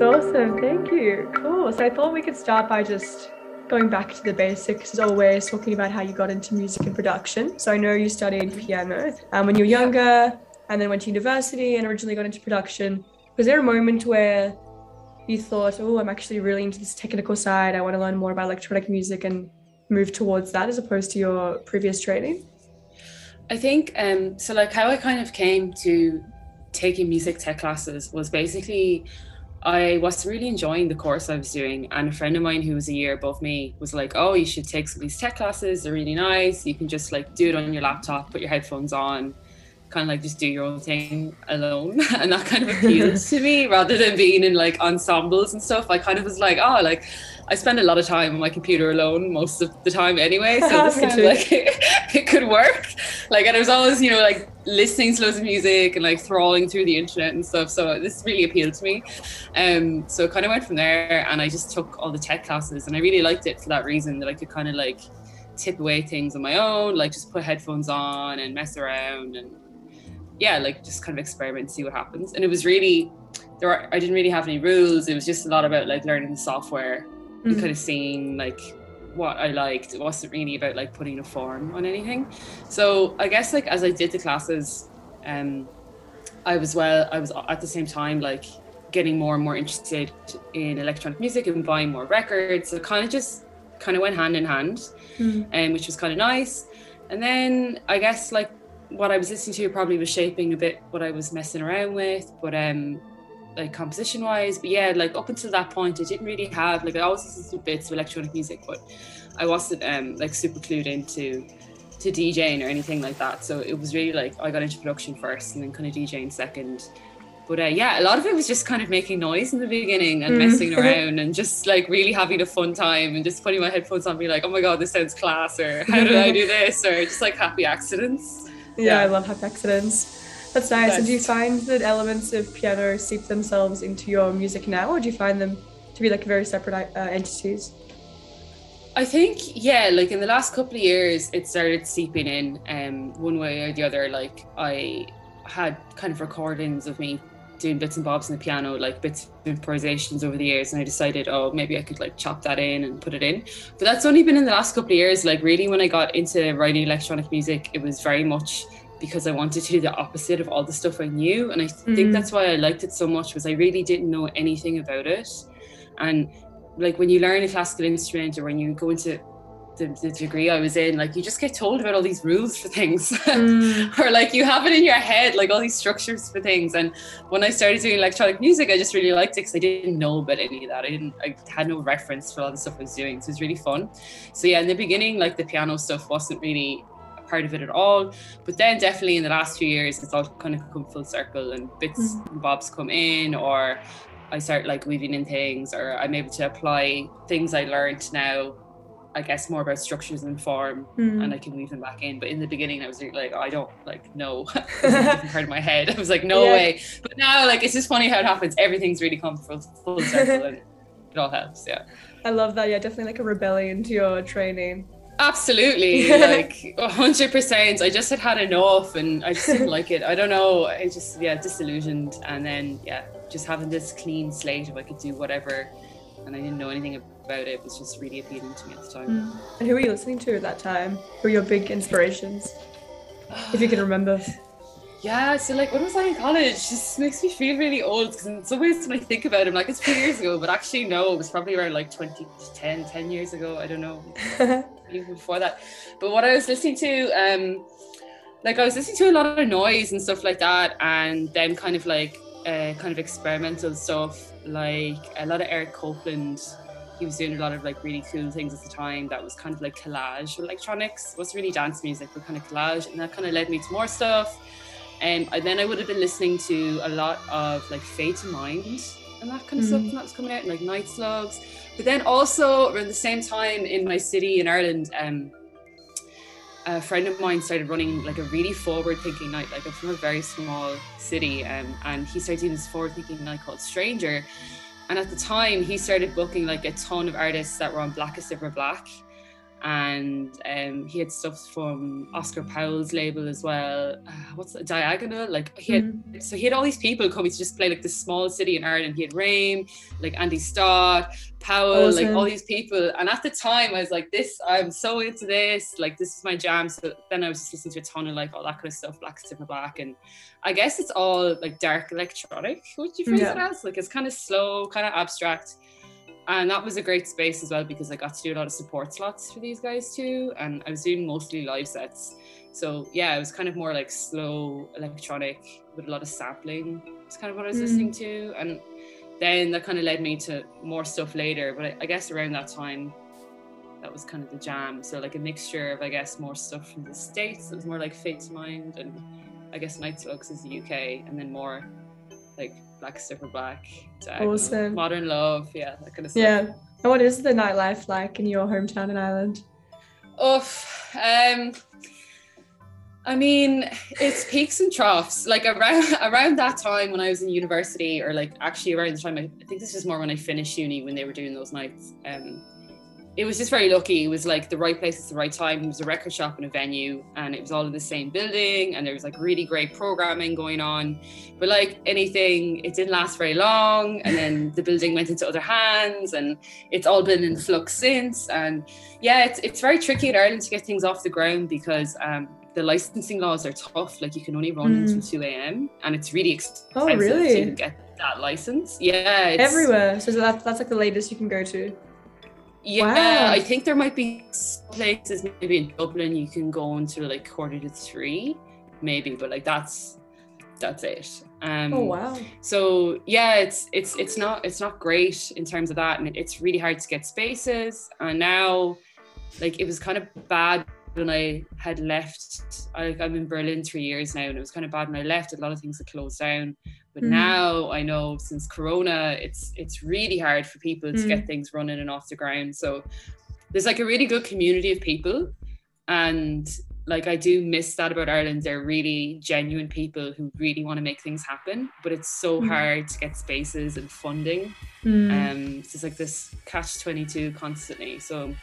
awesome. Thank you. Cool. So I thought we could start by just going back to the basics as always, talking about how you got into music and production. So I know you studied piano um, when you were younger and then went to university and originally got into production. Was there a moment where you thought, oh, I'm actually really into this technical side. I want to learn more about electronic music and move towards that as opposed to your previous training? I think um, so. Like how I kind of came to taking music tech classes was basically I was really enjoying the course I was doing, and a friend of mine who was a year above me was like, "Oh, you should take some of these tech classes. They're really nice. You can just like do it on your laptop, put your headphones on, kind of like just do your own thing alone." and that kind of appealed to me rather than being in like ensembles and stuff. I kind of was like, "Oh, like I spend a lot of time on my computer alone most of the time anyway, so this like it, could work. Like, and I was always, you know, like listening to loads of music and like thralling through the internet and stuff. So this really appealed to me. Um, so it kind of went from there, and I just took all the tech classes, and I really liked it for that reason that I could kind of like tip away things on my own, like just put headphones on and mess around and yeah, like just kind of experiment, see what happens. And it was really there. Were, I didn't really have any rules. It was just a lot about like learning the software mm-hmm. kind of seeing like what I liked. It wasn't really about like putting a form on anything. So I guess like as I did the classes, um, I was well, I was at the same time like getting more and more interested in electronic music and buying more records. So kind of just kind of went hand in hand, mm. um, which was kind of nice. And then I guess like what I was listening to probably was shaping a bit what I was messing around with. But um, like composition wise but yeah like up until that point I didn't really have like I always listened to bits of electronic music but I wasn't um like super clued into to DJing or anything like that. So it was really like I got into production first and then kind of DJing second. But uh, yeah a lot of it was just kind of making noise in the beginning and mm. messing around and just like really having a fun time and just putting my headphones on being like oh my god this sounds class or how did I do this? or just like happy accidents. Yeah, yeah. I love happy accidents that's nice. Nice. And do you find that elements of piano seep themselves into your music now, or do you find them to be like very separate uh, entities? I think yeah, like in the last couple of years, it started seeping in um, one way or the other. Like I had kind of recordings of me doing bits and bobs on the piano, like bits of improvisations over the years, and I decided, oh, maybe I could like chop that in and put it in. But that's only been in the last couple of years. Like really, when I got into writing electronic music, it was very much because I wanted to do the opposite of all the stuff I knew. And I mm. think that's why I liked it so much was I really didn't know anything about it. And like when you learn a classical instrument or when you go into the, the degree I was in, like you just get told about all these rules for things. Mm. or like you have it in your head, like all these structures for things. And when I started doing electronic music, I just really liked it because I didn't know about any of that. I didn't I had no reference for all the stuff I was doing. So it was really fun. So yeah, in the beginning, like the piano stuff wasn't really part of it at all. But then definitely in the last few years, it's all kind of come full circle and bits mm. and bobs come in, or I start like weaving in things, or I'm able to apply things I learned now. I guess more about structures and form, mm. and I can weave them back in. But in the beginning, I was like, oh, I don't like no, part of my head. I was like, no yeah. way. But now, like, it's just funny how it happens. Everything's really come full, full circle, and it all helps. Yeah. I love that. Yeah, definitely like a rebellion to your training. Absolutely, like hundred percent. I just had had enough, and I just didn't like it. I don't know. I just yeah disillusioned, and then yeah, just having this clean slate of I could do whatever, and I didn't know anything about it was just really appealing to me at the time. Mm. And who were you listening to at that time? Who were your big inspirations, if you can remember? Yeah, so like when was I in college? Just makes me feel really old because in some ways when I think about it, I'm like it's few years ago, but actually no, it was probably around like 2010, 10 years ago. I don't know, even before that. But what I was listening to, um, like I was listening to a lot of noise and stuff like that, and then kind of like uh, kind of experimental stuff, like a lot of Eric Copeland. He was doing a lot of like really cool things at the time that was kind of like collage electronics. It wasn't really dance music, but kind of collage, and that kind of led me to more stuff um, and then I would have been listening to a lot of like Fade to Mind and that kind of mm. stuff that was coming out, and like Night Slugs. But then also around the same time in my city in Ireland, um, a friend of mine started running like a really forward-thinking night. Like I'm from a very small city, um, and he started doing this forward-thinking night called Stranger. And at the time, he started booking like a ton of artists that were on Blackest Ever Black and um, he had stuff from Oscar Powell's label as well. Uh, what's that? Diagonal? Like he had, mm. so he had all these people coming to just play like this small city in Ireland. He had Raime, like Andy Stott, Powell, awesome. like all these people. And at the time, I was like, "This, I'm so into this. Like this is my jam." So then I was just listening to a ton of like all that kind of stuff, Blackest Ever Black, and I guess it's all like dark electronic. Would you phrase yeah. it as? Like it's kind of slow, kind of abstract and that was a great space as well because I got to do a lot of support slots for these guys too, and I was doing mostly live sets. So yeah, it was kind of more like slow electronic with a lot of sampling. It's kind of what I was mm. listening to, and then that kind of led me to more stuff later. But I, I guess around that time, that was kind of the jam. So like a mixture of I guess more stuff from the states. It was more like Fade to Mind, and I guess Night Slugs is the UK, and then more like Blackest Ever Black, awesome. Modern Love, yeah, that kind of stuff. Yeah. And what is the nightlife like in your hometown in Ireland? Oh, um, I mean, it's peaks and troughs. Like around around that time when I was in university, or like actually around the time I, I think this is more when I finished uni when they were doing those nights. Um, it was just very lucky. It was like the right place at the right time. It was a record shop and a venue, and it was all in the same building, and there was like really great programming going on. But like anything, it didn't last very long, and then the building went into other hands, and it's all been in flux since. And yeah, it's it's very tricky in Ireland to get things off the ground because um, the licensing laws are tough. Like you can only run mm. until two a.m. and it's really expensive oh, really? to get that license. Yeah, everywhere. So that, that's like the latest you can go to. Yeah, wow. I think there might be places maybe in Dublin you can go until like quarter to three, maybe, but like that's that's it. Um, oh wow! So yeah, it's it's it's not it's not great in terms of that, and it's really hard to get spaces. And now, like it was kind of bad when I had left. I, I'm in Berlin three years now, and it was kind of bad when I left. A lot of things had closed down. But mm. now I know since Corona, it's it's really hard for people mm. to get mm. things running and off the ground. So there's like a really good community of people, and like I do miss that about Ireland. They're really genuine people who really want to make things happen, but it's so mm. hard to get spaces and funding. Mm. Um, it's just like this catch twenty two constantly. So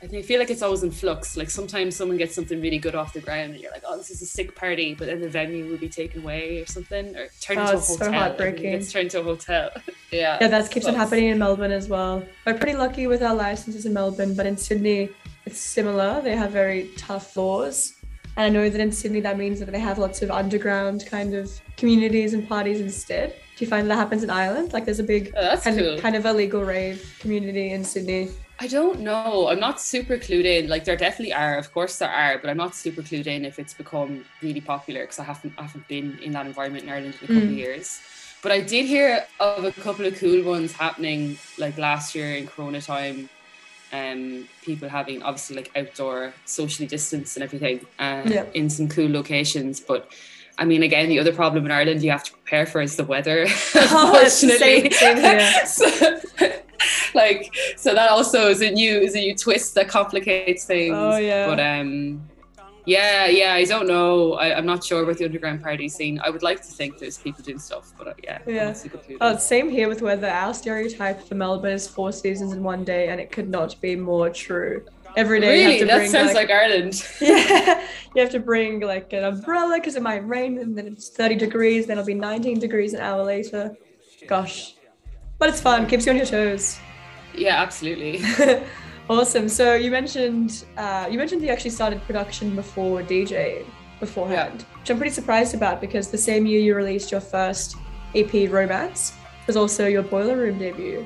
I feel like it's always in flux. Like sometimes someone gets something really good off the ground, and you're like, "Oh, this is a sick party," but then the venue will be taken away or something, or turned oh, into a hotel. So heartbreaking. It's turned into a hotel. yeah. Yeah, that keeps on happening in Melbourne as well. We're pretty lucky with our licenses in Melbourne, but in Sydney, it's similar. They have very tough laws, and I know that in Sydney that means that they have lots of underground kind of communities and parties instead. Do you find that happens in Ireland? Like there's a big oh, kind, cool. of, kind of a legal rave community in Sydney. I don't know. I'm not super clued in. Like there definitely are, of course there are, but I'm not super clued in if it's become really popular because I haven't I haven't been in that environment in Ireland in a couple mm. of years. But I did hear of a couple of cool ones happening like last year in Corona time. Um, people having obviously like outdoor socially distanced and everything uh, yeah. in some cool locations, but. I mean, again, the other problem in Ireland you have to prepare for is the weather. Oh, unfortunately, same, so, like so that also is a new is a new twist that complicates things. Oh yeah. But um yeah, yeah, I don't know. I, am not sure about the underground party scene. I would like to think there's people doing stuff, but uh, yeah. Yeah. Oh, same here with weather. Our stereotype for Melbourne is four seasons in one day, and it could not be more true. Every day, really, that bring, sounds like, like Ireland. yeah, you have to bring like an umbrella because it might rain, and then it's 30 degrees. Then it'll be 19 degrees an hour later. Gosh, but it's fun. Keeps you on your toes. Yeah, absolutely. awesome. So you mentioned uh, you mentioned you actually started production before DJ beforehand, yeah. which I'm pretty surprised about because the same year you released your first EP, Romance, was also your Boiler Room debut.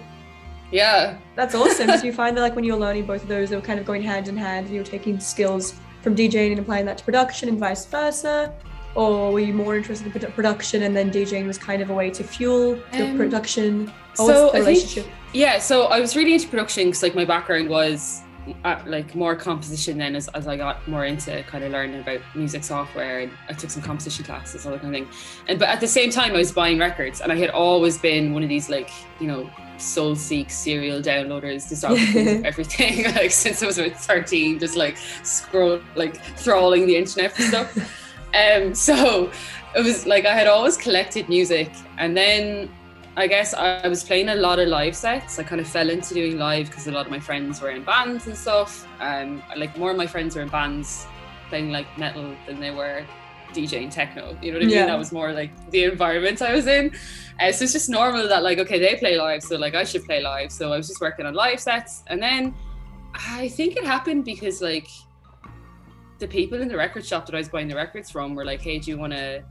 Yeah, that's awesome. so you find that like when you're learning both of those, they were kind of going hand in hand, and you're taking skills from DJing and applying that to production, and vice versa. Or were you more interested in production, and then DJing was kind of a way to fuel your um, production? Or so relationship? Think yeah, so I was really into production because like my background was uh, like more composition then as, as I got more into kind of learning about music software and I took some composition classes, all that kind of thing. And but at the same time I was buying records and I had always been one of these like, you know, Soulseek serial downloaders, discographies, everything, like since I was about 13, just like scroll like thralling the internet for stuff. um so it was like I had always collected music and then I guess I was playing a lot of live sets. I kind of fell into doing live because a lot of my friends were in bands and stuff. Um, like more of my friends were in bands playing like metal than they were DJing techno. You know what I mean? Yeah. That was more like the environment I was in. Uh, so it's just normal that like okay they play live, so like I should play live. So I was just working on live sets, and then I think it happened because like the people in the record shop that I was buying the records from were like, hey, do you want to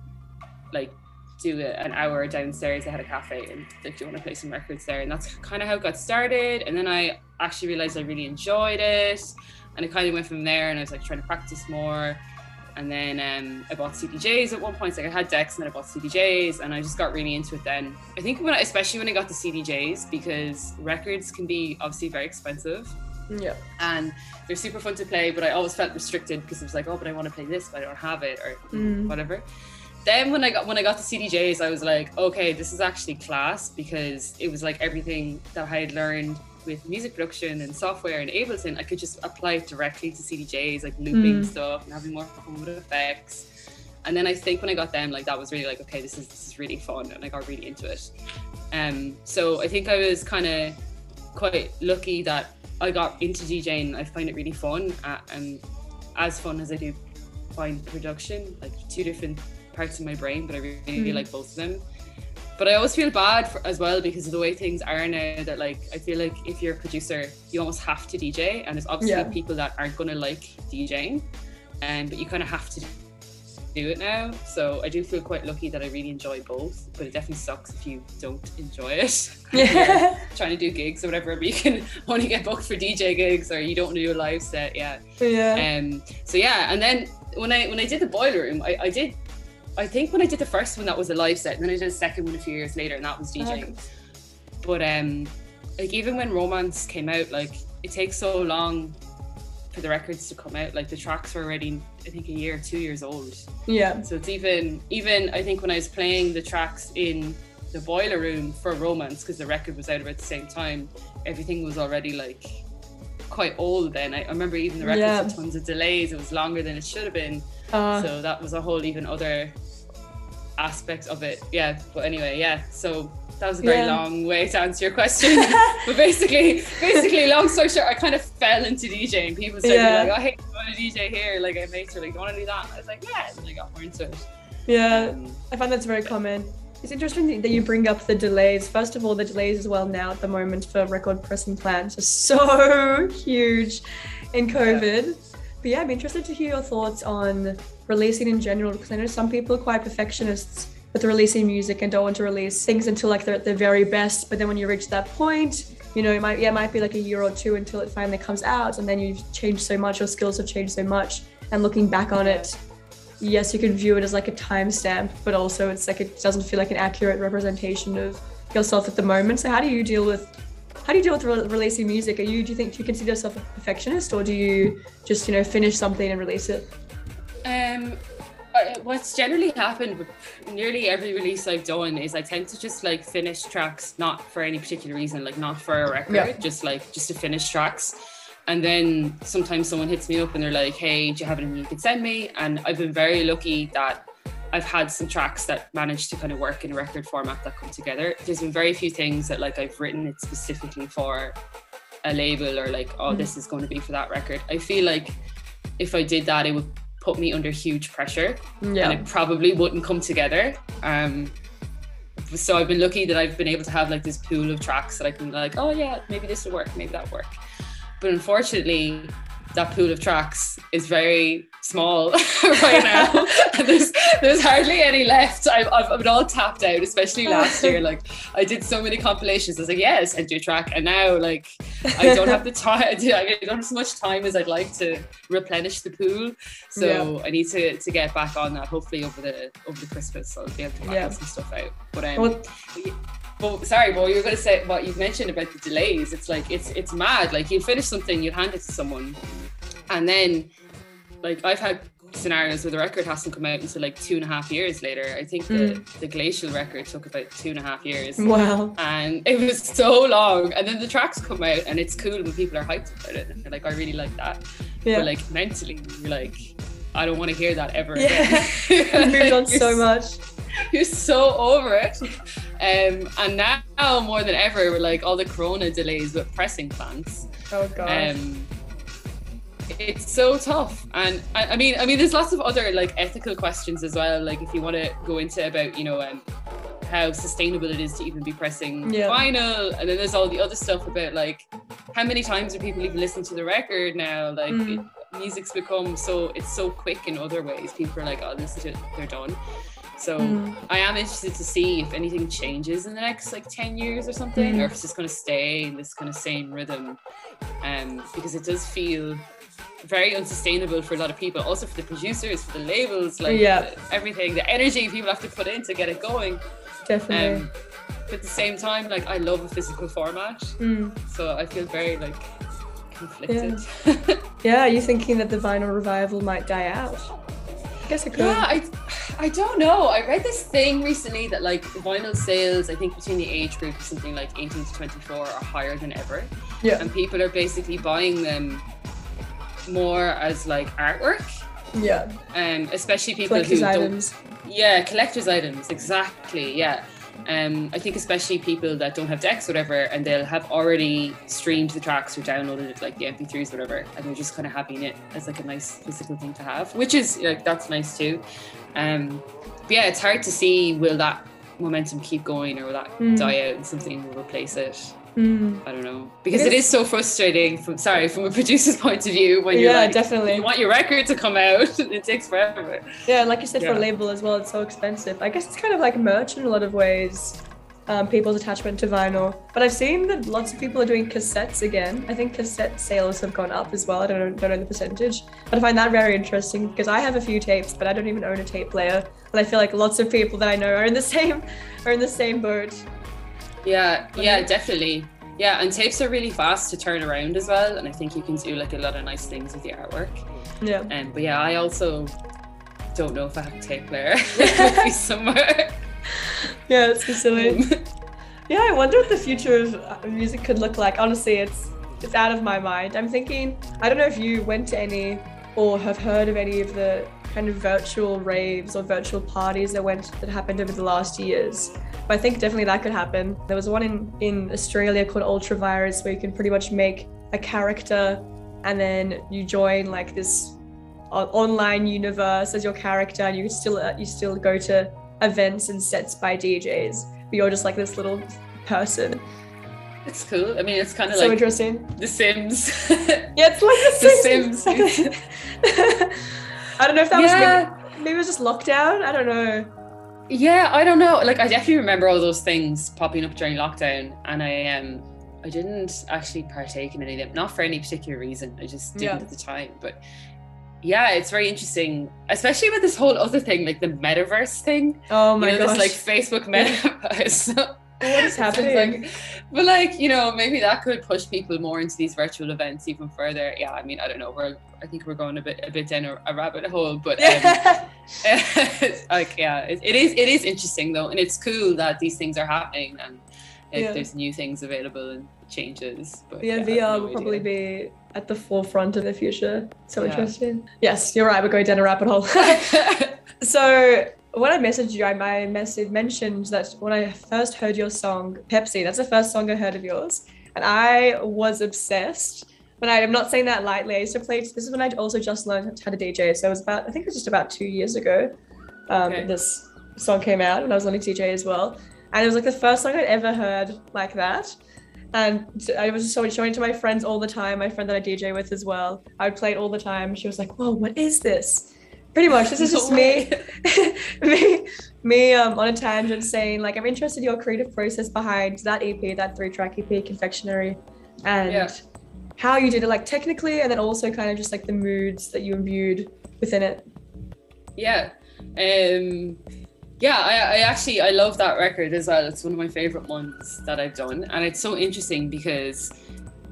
like do a, an hour downstairs? They had a cafe, and like, do you want to play some records there? And that's kind of how it got started. And then I actually realized I really enjoyed it, and it kind of went from there. And I was like trying to practice more. And then um, I bought CDJs at one point. Like I had decks and then I bought CDJs and I just got really into it then. I think when I, especially when I got the CDJs because records can be obviously very expensive Yeah. and they're super fun to play, but I always felt restricted because it was like, oh, but I want to play this, but I don't have it or Mm. whatever. Then when I got when I got the CDJs, I was like, okay, this is actually class because it was like everything that I had learned with music production and software and Ableton, I could just apply it directly to CDJs, like looping Mm. stuff and having more fun with effects. And then I think when I got them, like that was really like, okay, this is this is really fun, and I got really into it. Um, so I think I was kind of quite lucky that I got into DJing. I find it really fun, uh, and as fun as I do find production, like two different parts of my brain, but I really, really Mm. like both of them. But I always feel bad for, as well because of the way things are now. That like I feel like if you're a producer, you almost have to DJ, and there's obviously Yeah. people that aren't gonna like DJing, and but you kind of have to do it now. So I do feel quite lucky that I really enjoy both, but it definitely sucks if you don't enjoy it. Yeah. trying to do gigs or whatever, but you can only get booked for DJ gigs or you don't want to do a live set. Yeah. yeah. Um. So yeah, and then when I when I did the boiler room, I, I did. I think when I did the first one, that was a live set, and then I did a second one a few years later, and that was DJing. But um, like even when Romance came out, like it takes so long for the records to come out. Like the tracks were already, I think, a year, two years old. Yeah. So it's even even I think when I was playing the tracks in the boiler room for Romance because the record was out about the same time, everything was already like quite old then. I, I remember even the records Yeah. had tons of delays. It was longer than it should have been. Uh, So that was a whole even other aspect of it. Yeah. But anyway, yeah. So that was a very Yeah. long way to answer your question. but basically, basically, long story short, I kind of fell into DJing. People started Yeah. like, "Oh, hey, you want to DJ here?" Like, I mates were like, "Do you want to do that?" And I was like, "Yeah," and I got more into it. yeah. Um, I find that's very common. It's interesting that you bring up the delays. First of all, the delays as well now at the moment for record pressing plans are so huge in COVID. But yeah, I'm interested to hear your thoughts on releasing in general because I know some people are quite perfectionists with releasing music and don't want to release things until like they're at their very best. But then when you reach that point, you know, it might yeah, it might be like a year or two until it finally comes out, and then you've changed so much, your skills have changed so much, and looking back on it, yes, you can view it as like a timestamp, but also it's like it doesn't feel like an accurate representation of yourself at the moment. So how do you deal with how do you deal with re- releasing music? Are you do you think do you consider yourself a perfectionist, or do you just you know finish something and release it? Um, what's generally happened with nearly every release I've done is I tend to just like finish tracks, not for any particular reason, like not for a record, Yeah. just like just to finish tracks. And then sometimes someone hits me up and they're like, "Hey, do you have anything you could send me?" And I've been very lucky that I've had some tracks that managed to kind of work in a record format that come together. There's been very few things that like I've written it specifically for a label or like, oh, Mm. this is going to be for that record. I feel like if I did that, it would put me under huge pressure and it probably wouldn't come together. Um, so I've been lucky that I've been able to have like this pool of tracks that I can like, oh yeah, maybe this will work, maybe that will work. But unfortunately, that pool of tracks is very small right now. there's there's hardly any left. I've, I've been all tapped out, especially last year. Like I did so many compilations. I was like, yeah, I sent you a track, and now like I don't have the time. I don't have as much time as I'd like to replenish the pool. So I need to to get back on that. Hopefully over the over the Christmas, I'll be able to Yeah. some stuff out. But um, Well- but sorry, but you were going to say what you've mentioned about the delays. It's like it's it's mad. Like you finish something, you hand it to someone, and then like I've had scenarios where the record hasn't come out until like two and a half years later. I think the the Glacial record took about two and a half years. wow, And it was so long, and then the tracks come out, and it's cool when people are hyped about it. And like, I really like that. yeah, But like mentally, you're like, I don't want to hear that ever Yeah. again. You've moved on so much. you're so over it. Um, and now more than ever, we're like all the corona delays with pressing plants. Oh god. Um, it's so tough, and I, I, mean, I mean, there's lots of other like ethical questions as well. Like if you want to go into about, you know, um, how sustainable it is to even be pressing yeah. vinyl, and then there's all the other stuff about like how many times are people even listening to the record now? Like mm. it, music's become so it's so quick in other ways. People are like, oh, this is it, they're done. So mm. I am interested to see if anything changes in the next like 10 years or something, mm. or if it's just going to stay in this kind of same rhythm. Um, because it does feel very unsustainable for a lot of people, also for the producers, for the labels, like yeah. everything, the energy people have to put in to get it going. Definitely. Um, but at the same time, like I love a physical format, mm. so I feel very like conflicted. Yeah. yeah, are you thinking that the vinyl revival might die out? I guess it could. Yeah, I, I don't know. I read this thing recently that like vinyl sales, I think between the age group of something like 18 to 24 are higher than ever. Yeah. And people are basically buying them more as like artwork. Yeah. Um, especially people who items. don't. Yeah, collector's items. Exactly. Yeah. Um, I think especially people that don't have decks, whatever, and they'll have already streamed the tracks or downloaded it, like the MP3s, whatever, and they're just kind of having it as like a nice physical thing to have, which is like that's nice too. Um, but yeah, it's hard to see will that momentum keep going or will that mm. die out and something will replace it. Mm. I don't know because it is, it is, so frustrating. From sorry, from a producer's point of view, when you're yeah, like, definitely you want your record to come out, it takes forever. Yeah, like you said, yeah. for a label as well, it's so expensive. I guess it's kind of like merch in a lot of ways. Um, people's attachment to vinyl, but I've seen that lots of people are doing cassettes again. I think cassette sales have gone up as well. I don't know, don't know the percentage, but I find that very interesting because I have a few tapes, but I don't even own a tape player. And I feel like lots of people that I know are in the same are in the same boat. Yeah, yeah, definitely. Yeah, and tapes are really fast to turn around as well, and I think you can do like a lot of nice things with the artwork. Yeah. Um, but yeah, I also don't know if I have a tape player somewhere. Yeah, it's silly. Um, yeah, I wonder what the future of uh, music could look like. Honestly, it's it's out of my mind. I'm thinking. I don't know if you went to any or have heard of any of the kind of virtual raves or virtual parties that went that happened over the last years. But I think definitely that could happen. There was one in, in Australia called Ultravirus where you can pretty much make a character and then you join like this online universe as your character and you still uh, you still go to events and sets by DJs but you're just like this little person it's cool. I mean, it's kind of so like interesting. The Sims. yeah, it's like The Sims. The Sims. I don't know if that yeah. was maybe, maybe it was just lockdown. I don't know. Yeah, I don't know. Like I definitely remember all those things popping up during lockdown, and I um I didn't actually partake in any of them, not for any particular reason. I just didn't yeah. at the time. But yeah, it's very interesting, especially with this whole other thing, like the metaverse thing. Oh my you know, gosh! This like Facebook metaverse. what is happening? Like, but like you know, maybe that could push people more into these virtual events even further. Yeah, I mean, I don't know. We're I think we're going a bit a bit down a, a rabbit hole, but um, like yeah, it, it is it is interesting though, and it's cool that these things are happening and if yeah. there's new things available and changes. But yeah, yeah VR no will probably be at the forefront of the future. So yeah. interesting. Yes, you're right. We're going down a rabbit hole. so when I messaged you, I my message mentioned that when I first heard your song Pepsi, that's the first song I heard of yours, and I was obsessed. But I am not saying that lightly. I used to play. This is when I also just learned how to DJ. So it was about I think it was just about two years ago. Um, okay. This song came out, and I was learning DJ as well. And it was like the first song I'd ever heard like that. And I was just showing it to my friends all the time. My friend that I DJ with as well. I would play it all the time. She was like, "Whoa, what is this?" Pretty much. This is just me me me um, on a tangent saying like i'm interested in your creative process behind that ep that three track ep confectionery and yeah. how you did it like technically and then also kind of just like the moods that you imbued within it. Yeah. Um yeah I, I actually i love that record as well. It's one of my favorite ones that i've done and it's so interesting because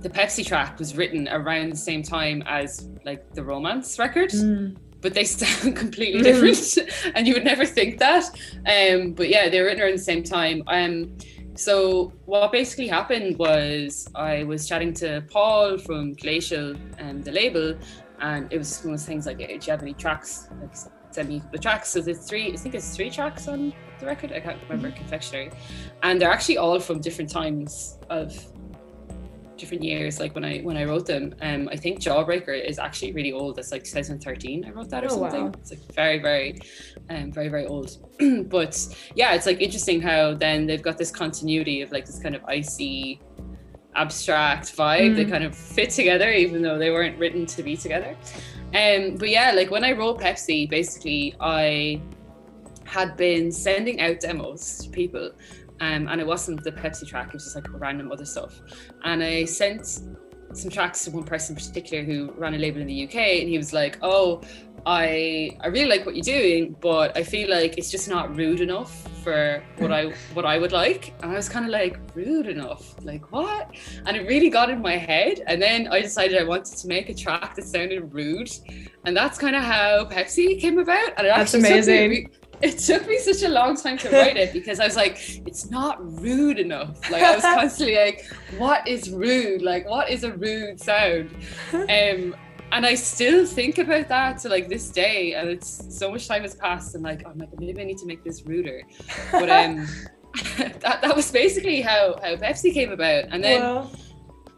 the pepsi track was written around the same time as like the romance record. Mm but they sound completely different and you would never think that. Um, but yeah they were written around the same time. Um, so what basically happened was I was chatting to Paul from Glacial and um, the label and it was one of those things like do you have any tracks? Like send me the tracks. So there's three I think it's three tracks on the record? I can't remember. Confectionery, and they're actually all from different times of different years. Like when I when I wrote them, um, I think Jawbreaker is actually really old. It's like 2013. I wrote that or Oh, something. wow. It's like very very, um, very very old. but yeah, it's like interesting how then they've got this continuity of like this kind of icy, abstract vibe. They Mm. kind of fit together, even though they weren't written to be together. Um, but yeah, like when I wrote Pepsi, basically I had been sending out demos to people. Um, and it wasn't the Pepsi track, it was just like random other stuff. And I sent some tracks to one person in particular who ran a label in the UK, and he was like, "Oh, I I really like what you're doing, but I feel like it's just not rude enough for what I what I would like." And I was kind of like, "Rude enough? Like what?" And it really got in my head. And then I decided I wanted to make a track that sounded rude, and that's kind of how Pepsi came about. And it That's actually took me amazing. It took me such a long time to write it because I was like, it's not rude enough. Like I was constantly like, what is rude? Like what is a rude sound? Um, and I still think about that to like this day, and it's so much time has passed, and like I'm like maybe I need to make this ruder. But um, that that was basically how how Pepsi came about, and then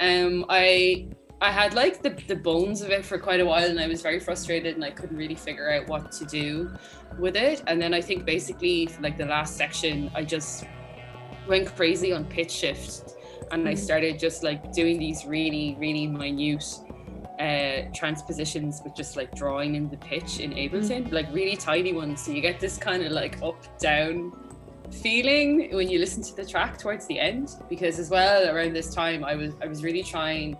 um, I I had like the, the bones of it for quite a while and I was very frustrated and I couldn't really figure out what to do with it. And then I think basically for like the last section, I just went crazy on pitch shift and I Mhm. started just like doing these really, really minute uh transpositions with just like drawing in the pitch in Ableton, like really tiny ones. So you get this kind of like up down feeling when you listen to the track towards the end because as well around this time I was I was really trying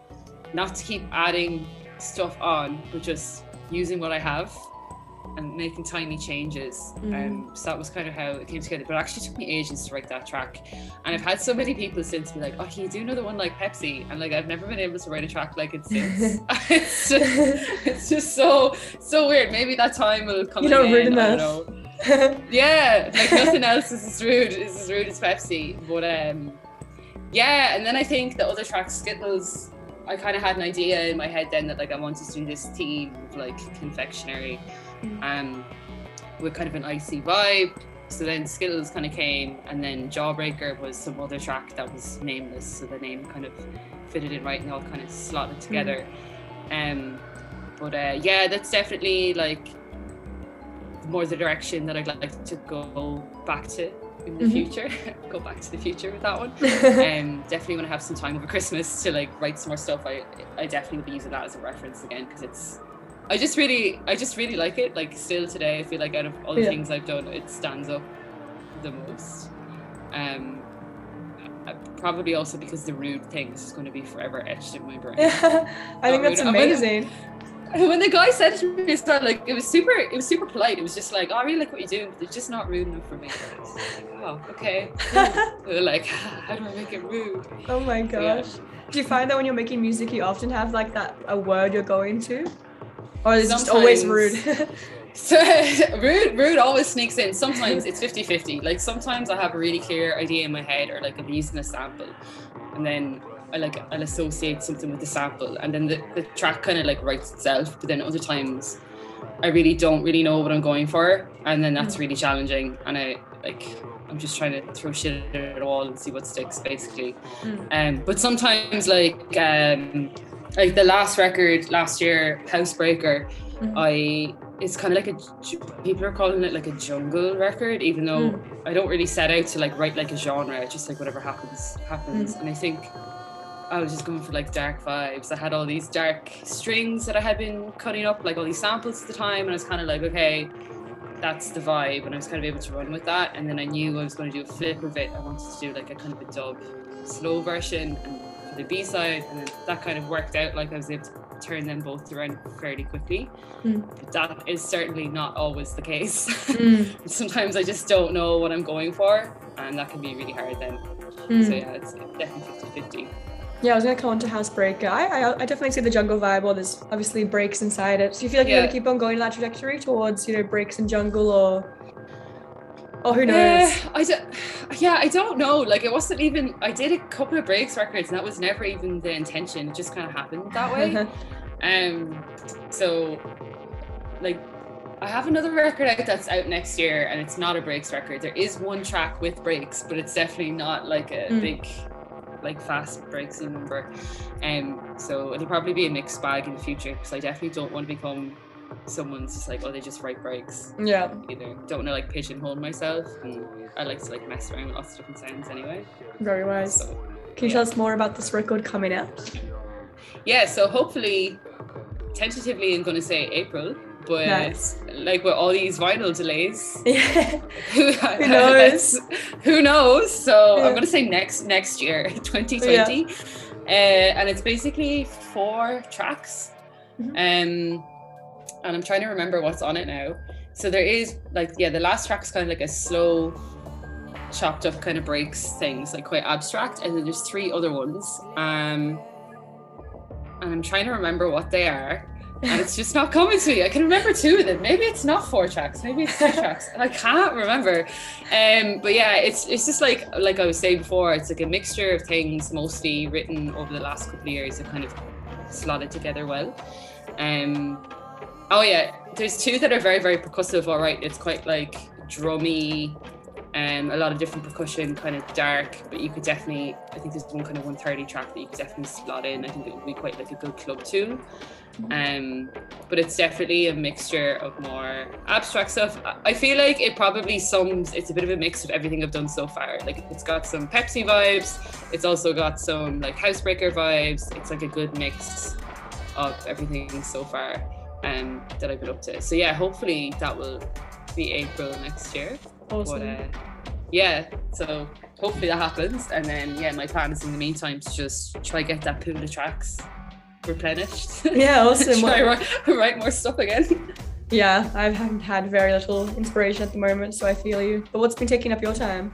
not to keep adding stuff on but just using what I have and making tiny changes. Um, so that was kind of how it came together. But it actually took me ages to write that track. And I've had so many people since be like oh can you do another one like Pepsi? And like I've never been able to write a track like it since. It's just it's just so so weird. Maybe that time will come You again, rude don't enough. know. Yeah, like nothing else is as rude is as rude as Pepsi. But um, yeah, and then I think the other track Skittles, I kind of had an idea in my head then that like I wanted to do this theme of like confectionery, Mm. um, with kind of an icy vibe. So then Skittles kind of came, and then Jawbreaker was some other track that was nameless. So the name kind of fitted in right and all kind of slotted together. Um, but uh, yeah, that's definitely like more the direction that I'd like to go back to in the Mhm. future. go back to the future with that one. um, definitely want to have some time over Christmas to like write some more stuff. I I definitely will be using that as a reference again because it's. I just really, I just really like it. Like still today, I feel like out of all the Yeah. things I've done, it stands up the most. Um, uh, probably also because the rude thing is going to be forever etched in my brain. I think that's rude. I'm gonna- amazing. When the guy said to me, it's not like it was super. It was super polite. It was just like, oh, I really like what you're doing, but it's just not rude enough for me. Like, oh, okay. Like, how do I make it rude? Oh my So, yeah. gosh. Do you find that when you're making music, you often have like that a word you're going to, or is just always rude? So rude, rude always sneaks in. Sometimes it's 50-50. Like sometimes I have a really clear idea in my head, or like I'm using a sample, and then I like I'll associate something with the sample, and then the, the track kind of like writes itself. But then other times, I really don't really know what I'm going for, and then that's really challenging. And I like I'm just trying to throw shit at the wall and see what sticks, basically. Mm. Um, but sometimes like um, like the last record last year, Housebreaker, Mhm. I it's kind of like a people are calling it like a jungle record, even though I don't really set out to like write like a genre. It's just like whatever happens happens. And I think I was just going for like dark vibes. I had all these dark strings that I had been cutting up, like all these samples at the time, and I was kind of like, okay, that's the vibe, and I was kind of able to run with that. And then I knew I was going to do a flip of it. I wanted to do like a kind of a dub slow version and the B side, and that kind of worked out. Like I was able to turn them both around fairly quickly. Mm. But that is certainly not always the case. Mm, Sometimes I just don't know what I'm going for, and that can be really hard then. mm. So yeah, it's definitely 50 50. Yeah, I was gonna come on to Housebreaker. I, I I definitely see the jungle vibe. Or there's obviously breaks inside it. So you feel like you're gonna keep on going in that trajectory towards you know breaks and jungle, or or who knows? Yeah, I don't, yeah, I don't know. Like, it wasn't even, I did a couple of breaks records, and that was never even the intention. It just kind of happened that way. Um, so like I have another record out that's out next year, and it's not a breaks record. There is one track with breaks, but it's definitely not like a mm. big, like fast breaks number. Um, so it'll probably be a mixed bag in the future because I definitely don't want to become someone's just like, oh, they just write breaks. Yeah. Either don't want to like pigeonhole myself, and I like to like mess around with lots of different sounds anyway. Very wise. So, Can you yeah. tell us more about this record coming out? Yeah, so hopefully, tentatively, I'm to say April but nice. like with all these vinyl delays yeah who, who knows who knows so yeah. i'm gonna say next next year 2020 yeah. uh, and it's basically four tracks mm-hmm. um and i'm trying to remember what's on it now so there is like yeah the last track's kind of like a slow chopped up kind of breaks things like quite abstract and then there's three other ones um and i'm trying to remember what they are and it's just not coming to me. I can remember two of them. Maybe it's not four tracks. Maybe it's two tracks. I can't remember. Um, but yeah, it's it's just like like I was saying before. It's like a mixture of things, mostly written over the last couple of years, that kind of slotted together well. Um, oh yeah, there's two that are very very percussive. All right, it's quite like drummy. Um, a lot of different percussion, kind of dark, but you could definitely, I think there's one kind of 130 track that you could definitely slot in. I think it would be quite like a good club tune. Um, but it's definitely a mixture of more abstract stuff. I feel like it probably sums, it's a bit of a mix of everything I've done so far. Like it's got some Pepsi vibes, it's also got some like Housebreaker vibes. It's like a good mix of everything so far um, that I've been up to. So yeah, hopefully that will be April next year. Awesome. But, uh, yeah, so hopefully that happens. And then yeah, my plan is in the meantime to just try get that pool of tracks replenished. Yeah, awesome. Try write, write more stuff again. Yeah, I haven't had very little inspiration at the moment, so I feel you. But what's been taking up your time?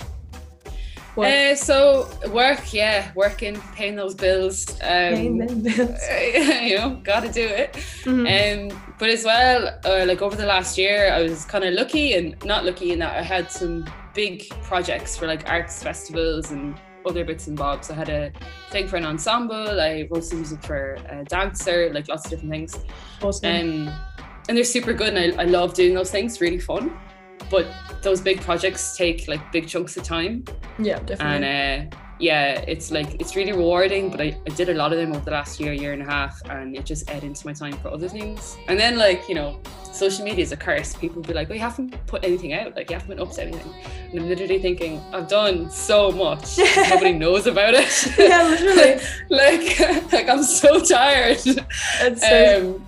Uh, so work, yeah, working, paying those bills. Um, paying them bills. you know, gotta do it. Mm-hmm. Um, but as well, uh, like over the last year, I was kind of lucky and not lucky in that I had some big projects for like arts festivals and other bits and bobs. I had a thing for an ensemble. I wrote some music for a dancer, like lots of different things. Awesome. Um, and they're super good, and I, I love doing those things. Really fun. But those big projects take like big chunks of time. Yeah, definitely. And uh, yeah, it's like it's really rewarding. But I, I did a lot of them over the last year, year and a half, and it just ate into my time for other things. And then like you know, social media is a curse. People be like, "Oh, you haven't put anything out. Like you haven't been up to anything." And I'm literally thinking, "I've done so much. Nobody knows about it." yeah, literally. like, like I'm so tired. It's so. Um,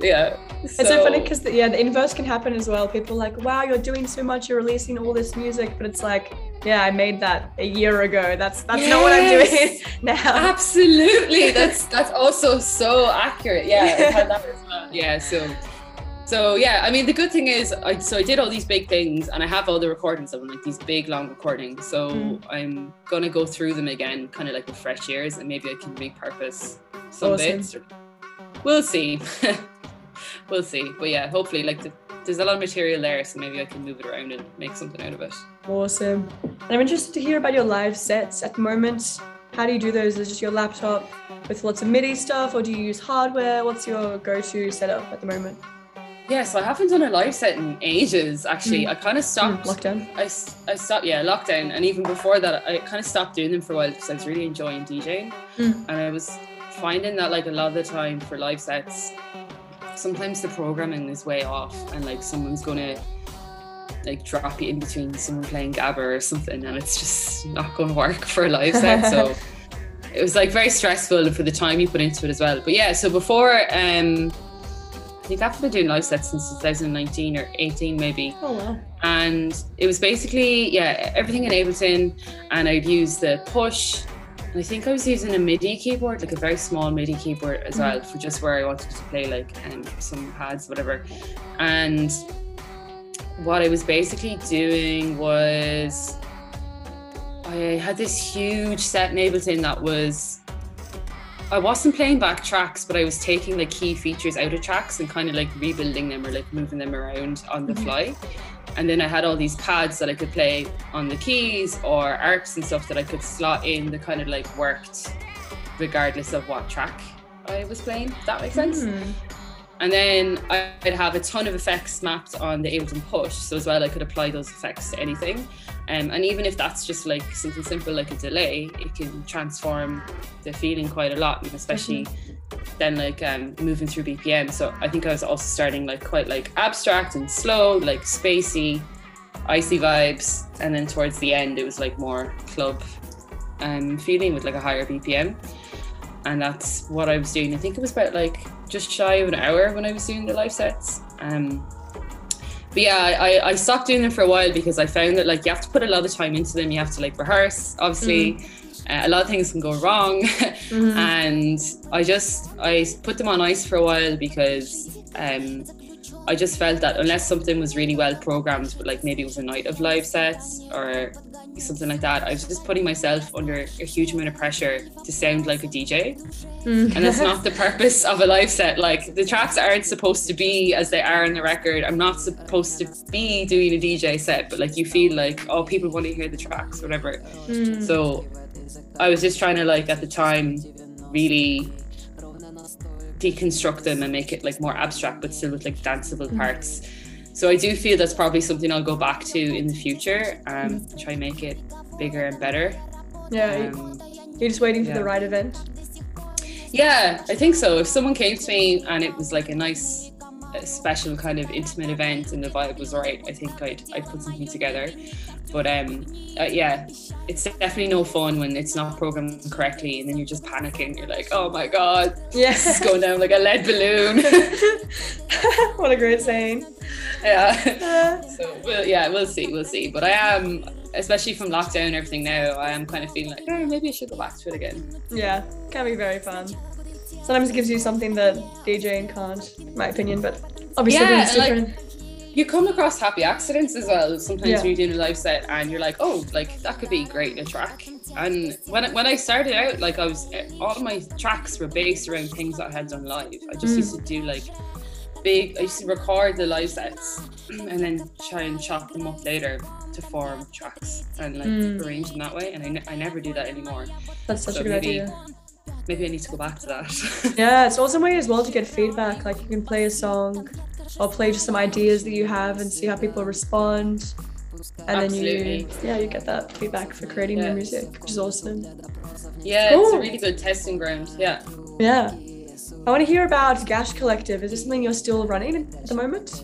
yeah. So. It's so funny because yeah, the inverse can happen as well. People like, "Wow, you're doing so much. You're releasing all this music," but it's like yeah, I made that a year ago. That's that's yes. not what I'm doing now. Absolutely. That's that's also so accurate. Yeah, well. yeah. So so yeah, I mean the good thing is I so I did all these big things and I have all the recordings of them, like these big long recordings. So mm. I'm gonna go through them again, kind of like with fresh ears, and maybe I can repurpose some awesome. bits. We'll see. We'll see. But yeah, hopefully like the there's a lot of material there, so maybe I can move it around and make something out of it. Awesome. And I'm interested to hear about your live sets at the moment. How do you do those? Is it just your laptop with lots of MIDI stuff, or do you use hardware? What's your go-to setup at the moment? Yeah, so I haven't done a live set in ages. Actually, mm. I kind of stopped. Mm, lockdown. I, I stopped. Yeah, lockdown, and even before that, I kind of stopped doing them for a while because I was really enjoying DJing, mm. and I was finding that like a lot of the time for live sets, sometimes the programming is way off and like someone's gonna like drop you in between someone playing Gabber or something and it's just not gonna work for a live set so it was like very stressful for the time you put into it as well but yeah so before um I think I've been doing live sets since 2019 or 18 maybe. Oh wow. And it was basically, yeah, everything in Ableton and I'd use the push I think I was using a MIDI keyboard, like a very small MIDI keyboard as well, for just where I wanted to play like um, some pads, whatever. And what I was basically doing was I had this huge set in Ableton that was I wasn't playing back tracks, but I was taking like key features out of tracks and kind of like rebuilding them or like moving them around on the mm-hmm. fly. And then I had all these pads that I could play on the keys or arcs and stuff that I could slot in that kind of like worked regardless of what track I was playing. If that makes sense. Mm. And then I'd have a ton of effects mapped on the Ableton Push. So as well, I could apply those effects to anything. Um, and even if that's just like something simple like a delay, it can transform the feeling quite a lot, especially mm-hmm. then like um, moving through BPM. So I think I was also starting like quite like abstract and slow, like spacey, icy vibes, and then towards the end it was like more club um, feeling with like a higher BPM. And that's what I was doing. I think it was about like just shy of an hour when I was doing the live sets. Um, but yeah, I, I stopped doing them for a while because I found that like you have to put a lot of time into them. You have to like rehearse. Obviously, mm. uh, a lot of things can go wrong, mm-hmm. and I just I put them on ice for a while because um, I just felt that unless something was really well programmed, but like maybe it was a night of live sets or something like that, I was just putting myself under a huge amount of pressure to sound like a DJ. Mm. And that's not the purpose of a live set. Like the tracks aren't supposed to be as they are in the record. I'm not supposed to be doing a DJ set, but like you feel like, oh, people want to hear the tracks, whatever. Mm. So I was just trying to like at the time really deconstruct them and make it like more abstract but still with like danceable mm. So I do feel that's probably something I'll go back to in the future and um, try make it bigger and better. Yeah, um, you're just waiting for yeah. the right event. Yeah, I think so. If someone came to me and it was like a nice, a special kind of intimate event and the vibe was right, I think I'd I'd put something together. But um, uh, yeah, it's definitely no fun when it's not programmed correctly and then you're just panicking. You're like, oh my god, yeah, this is going down like a lead balloon. what a great saying yeah. so well, yeah, we'll see, we'll see. But I am, especially from lockdown and everything now, I am kind of feeling like, oh, maybe I should go back to it again. Yeah, can be very fun. Sometimes it gives you something that DJing can't, in my opinion. But obviously, yeah, like, you come across happy accidents as well. Sometimes yeah. when you're doing a live set and you're like, oh, like that could be great in a track. And when when I started out, like I was, all of my tracks were based around things that I had done live. I just mm. used to do like big I used to record the live sets and then try and chop them up later to form tracks and like mm. arrange them that way and I, I never do that anymore that's such so a good idea maybe I need to go back to that yeah it's also a way as well to get feedback like you can play a song or play just some ideas that you have and see how people respond and Absolutely. then you yeah you get that feedback for creating yeah. music which is awesome yeah cool. it's a really good testing ground yeah yeah I want to hear about Gash Collective. Is this something you're still running at the moment?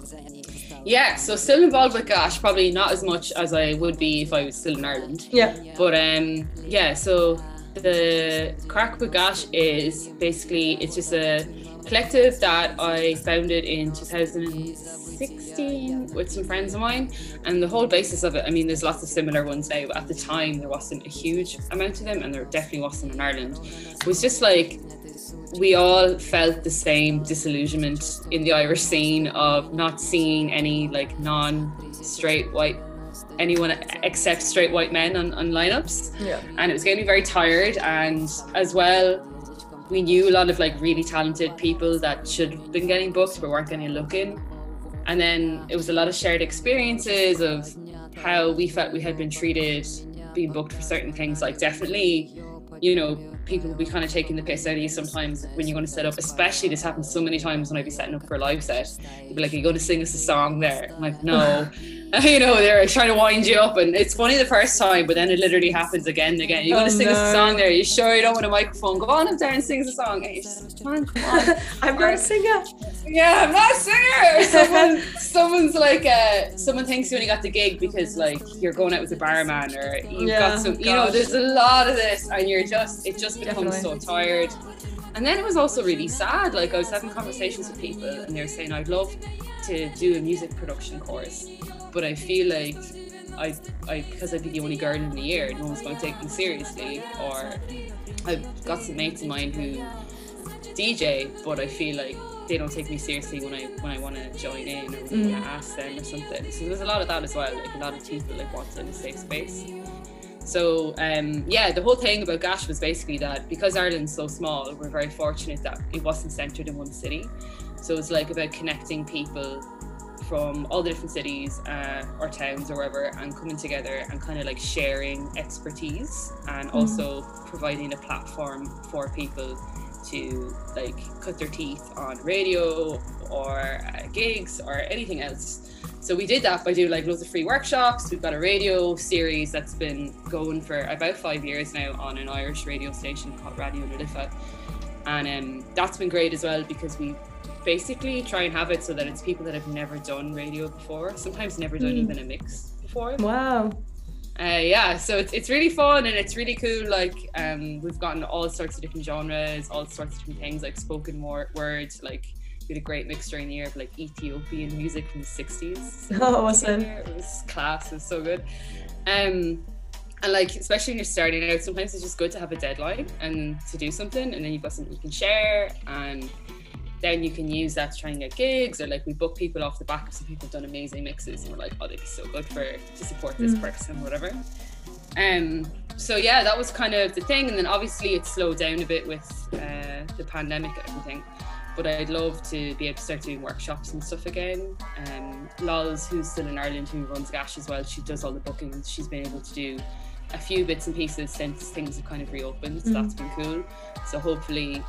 Yeah, so still involved with Gash, probably not as much as I would be if I was still in Ireland. Yeah. But um, yeah, so the crack with Gash is basically it's just a collective that I founded in 2016 with some friends of mine, and the whole basis of it. I mean, there's lots of similar ones now, but at the time there wasn't a huge amount of them, and there definitely wasn't in Ireland. It was just like we all felt the same disillusionment in the Irish scene of not seeing any like non-straight white anyone except straight white men on, on lineups. Yeah. And it was getting me very tired and as well we knew a lot of like really talented people that should have been getting booked but weren't getting looking. And then it was a lot of shared experiences of how we felt we had been treated being booked for certain things like definitely you know people will be kind of taking the piss out of you sometimes when you're going to set up. Especially this happens so many times when I'd be setting up for a live set. You'd be like, "Are you going to sing us a song there?" I'm like, "No." you know, they're trying to wind you up, and it's funny the first time, but then it literally happens again and again. You're oh, going to sing no. us a song there. You sure you don't want a microphone? Go on up there and sing us a song. And just, come on, come on. I'm not a singer. Yeah, I'm not a singer. Someone, someone's like, uh, someone thinks you only got the gig because like you're going out with a barman or you've yeah, got some. You know, there's a lot of this, and you're just it just becomes Definitely. so tired. And then it was also really sad. Like I was having conversations with people, and they were saying, "I'd love to do a music production course." but I feel like I, I because I'd be the only girl in the year, no one's going to take me seriously. Or I've got some mates of mine who DJ, but I feel like they don't take me seriously when I when I want to join in or when mm. I ask them or something. So there's a lot of that as well. Like a lot of people like want in a safe space. So um, yeah, the whole thing about Gash was basically that because Ireland's so small, we're very fortunate that it wasn't centered in one city. So it's like about connecting people from all the different cities uh, or towns or wherever and coming together and kind of like sharing expertise and mm. also providing a platform for people to like cut their teeth on radio or uh, gigs or anything else. So we did that by doing like loads of free workshops. We've got a radio series that's been going for about five years now on an Irish radio station called Raidió na Life. And um, that's been great as well because we basically try and have it so that it's people that have never done radio before, sometimes never done mm. even a mix before. Wow. Uh, yeah, so it's, it's really fun and it's really cool. Like, um, we've gotten all sorts of different genres, all sorts of different things, like spoken word, words, like we had a great mix during the year of like Ethiopian music from the 60s. Oh, awesome. It was class, it was so good. Um, and like, especially when you're starting out, sometimes it's just good to have a deadline and to do something, and then you've got something you can share, and then you can use that to try and get gigs, or like we book people off the back of some people have done amazing mixes, and we're like, oh, they'd be so good for to support this mm. person, whatever. Um, so yeah, that was kind of the thing, and then obviously it slowed down a bit with uh, the pandemic and everything but I'd love to be able to start doing workshops and stuff again. Um, Lols, who's still in Ireland, who runs Gash as well, she does all the bookings. She's been able to do a few bits and pieces since things have kind of reopened, so mm. that's been cool. So hopefully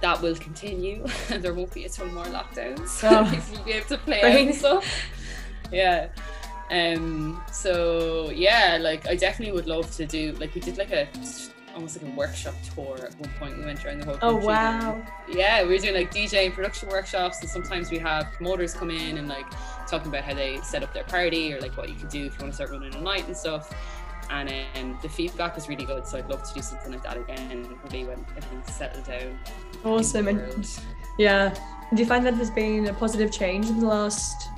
that will continue and there won't be a ton more lockdowns. Oh. you'll be able to play out and stuff. Yeah. Um so yeah, like I definitely would love to do like we did like a almost like a workshop tour at one point. We went around the whole oh, country. Oh wow! yeah, we were doing like DJ and production workshops, and sometimes we have promoters come in and like talking about how they set up their party or like what you could do if you want to start running a night and stuff. And um, the feedback was really good, so I'd love to do something like that again, maybe when everything's settled down. Awesome, and yeah. Do you find that there's been a positive change in the last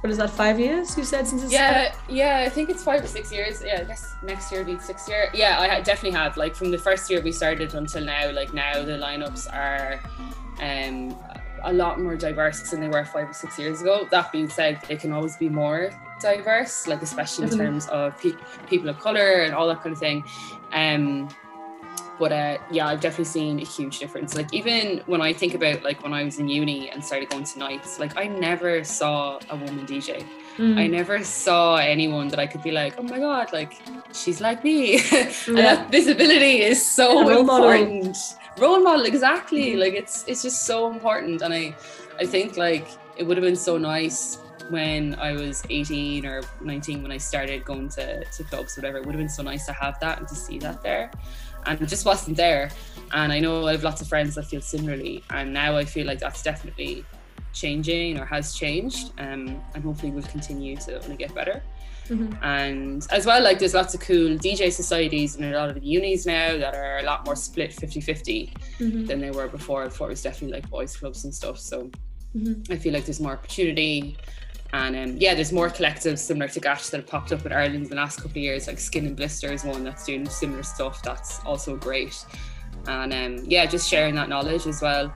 what is that five years you said since yeah yeah i think it's five or six years. Yeah i guess next year will be six year. Yeah i definitely have. Like from the first year we started until now like now the lineups are um a lot more diverse than they were five or six years ago. That being said they can always be more diverse like especially in mm-hmm. terms of pe- people of color and all that kind of thing um but uh, yeah, I've definitely seen a huge difference. Like even when I think about like when I was in uni and started going to nights, like I never saw a woman DJ. Mm. I never saw anyone that I could be like, oh my god, like she's like me. and that visibility is so role important. Model. Role model, exactly. Mm. Like it's it's just so important. And I I think like it would have been so nice when I was 18 or 19 when I started going to, to clubs, whatever. It would have been so nice to have that and to see that there and it just wasn't there. And I know I have lots of friends that feel similarly, and now I feel like that's definitely changing or has changed, um, and hopefully will continue to only get better. Mm-hmm. And as well, like there's lots of cool DJ societies in a lot of the unis now that are a lot more split 50 50 mm-hmm. than they were before. Before it was definitely like boys' clubs and stuff. So mm-hmm. I feel like there's more opportunity and um, yeah, there's more collectives similar to Gash that have popped up in Ireland in the last couple of years, like Skin and Blister is one that's doing similar stuff. That's also great. And um, yeah, just sharing that knowledge as well.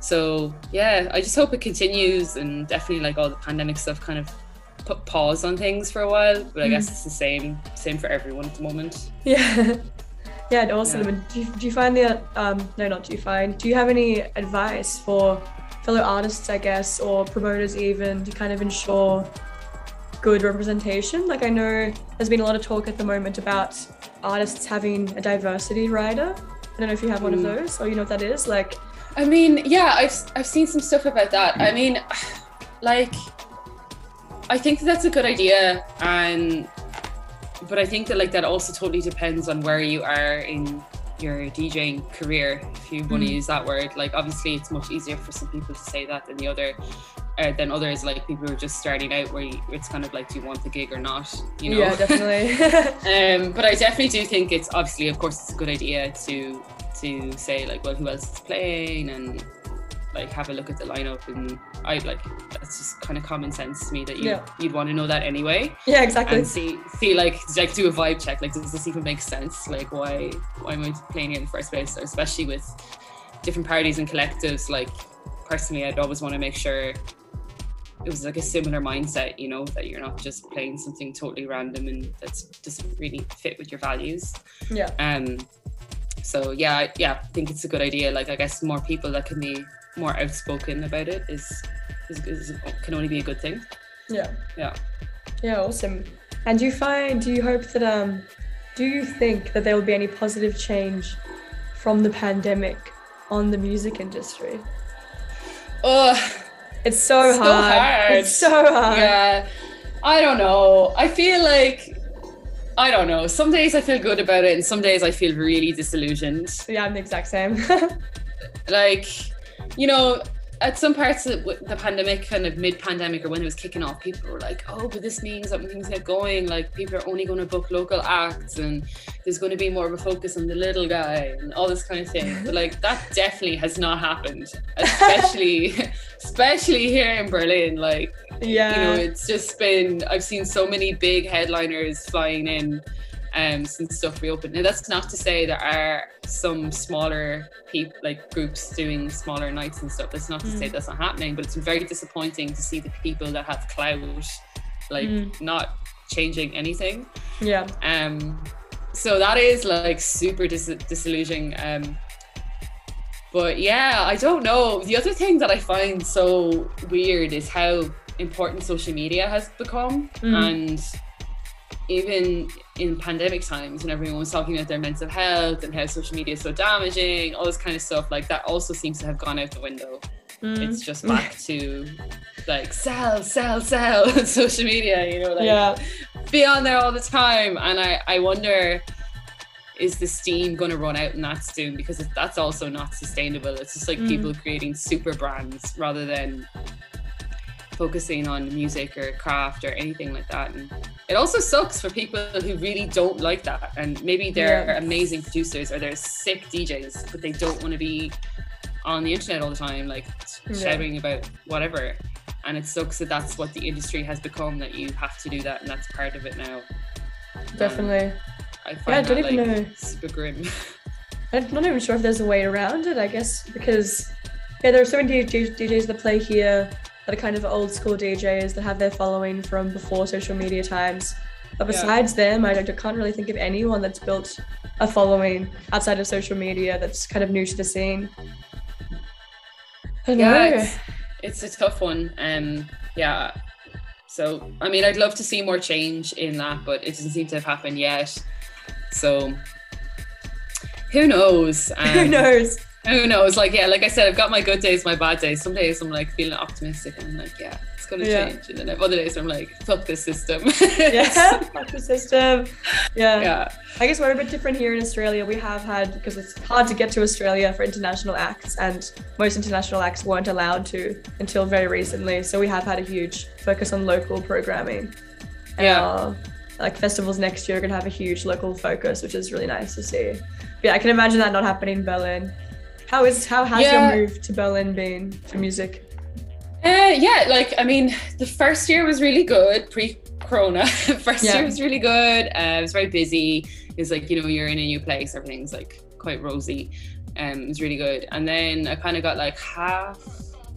So yeah, I just hope it continues and definitely like all the pandemic stuff kind of put pause on things for a while. But I mm. guess it's the same same for everyone at the moment. Yeah. Yeah, awesome. Yeah. Do, you, do you find the um no not do you find do you have any advice for fellow artists, I guess, or promoters even to kind of ensure good representation. Like I know there's been a lot of talk at the moment about artists having a diversity rider. I don't know if you have one mm. of those or you know what that is. Like I mean, yeah, I've I've seen some stuff about that. I mean, like I think that that's a good idea and but I think that like that also totally depends on where you are in your DJing career, if you want to hmm. use that word. Like obviously it's much easier for some people to say that than the other uh, than others like people who are just starting out where you, it's kind of like do you want the gig or not you know yeah definitely um, but I definitely do think it's obviously of course it's a good idea to to say like well who else is playing and like have a look at the lineup and I like that's just kind of common sense to me that you yeah. you'd want to know that anyway. Yeah, exactly. And see see like like do a vibe check. Like does this even make sense? Like why why am I playing here in the first place? Or especially with different parties and collectives. Like personally, I'd always want to make sure it was like a similar mindset, you know, that you're not just playing something totally random and that doesn't really fit with your values. Yeah. Um. So yeah, yeah, I think it's a good idea. Like I guess more people that can be more outspoken about it is, is, is can only be a good thing. Yeah. Yeah. Yeah, awesome. And do you find do you hope that um do you think that there will be any positive change from the pandemic on the music industry? Oh, It's so, So hard. hard. It's so hard. Yeah. I don't know. I feel like I don't know. Some days I feel good about it, and some days I feel really disillusioned. Yeah, I'm the exact same. Like, you know, at some parts of the pandemic, kind of mid-pandemic or when it was kicking off, people were like, "Oh, but this means that when things get going, like people are only going to book local acts, and there's going to be more of a focus on the little guy and all this kind of thing." But like that definitely has not happened, especially, especially here in Berlin. Like, yeah. you know, it's just been I've seen so many big headliners flying in um since stuff reopened. Now that's not to say there are some smaller people like groups doing smaller nights and stuff. That's not to say Mm. that's not happening, but it's very disappointing to see the people that have clout like Mm. not changing anything. yeah. Um so that is like super dis- disillusioning. Um but yeah, I don't know. The other thing that I find so weird is how important social media has become. Mm. And even in pandemic times, when everyone was talking about their mental health and how social media is so damaging, all this kind of stuff, like that also seems to have gone out the window. Mm. It's just back to like sell, sell, sell on social media, you know, like yeah. be on there all the time. And I, I wonder, is the steam going to run out in that soon? Because that's also not sustainable. It's just like Mm. people creating super brands rather than focusing on music or craft or anything like that. And it also sucks for people who really don't like that. And maybe they're Yeah. amazing producers or they're sick DJs, but they don't want to be on the internet all the time, like Yeah. shouting about whatever. And it sucks that that's what the industry has become, that you have to do that and that's part of it now. Um, Definitely. I find Yeah, I don't that even like know. super grim. I'm not even sure if there's a way around it, I guess, because yeah, there are so many DJs that play here that are kind of old school DJs that have their following from before social media times. But Yeah. besides them, I, don't- can't really think of anyone that's built a following outside of social media that's kind of new to the scene. Yeah, it's, it's a tough one. Um, yeah. So I mean, I'd love to see more change in that, but it doesn't seem to have happened yet. So who knows? Who Um, knows? Who knows? Like yeah, like I said, I've got my good days, my bad days. Some days I'm like feeling optimistic and I'm like, yeah, it's gonna Yeah. change. And then I have other days I'm like, fuck this system. Yeah, fuck the system. Yeah. yeah. I guess we're a bit different here in Australia. We have had because it's hard to get to Australia for international acts, and most international acts weren't allowed to until very recently. So we have had a huge focus on local programming. And Yeah. our, like festivals next year are gonna have a huge local focus, which is really nice to see. But yeah, I can imagine that not happening in Berlin. How is how has Yeah. your move to Berlin been for music? Uh, yeah, like I mean, the first year was really good pre-corona. first Yeah. year was really good. Uh, it was very busy. It's like you know you're in a new place, everything's like quite rosy. Um, it was really good. And then I kind of got like half.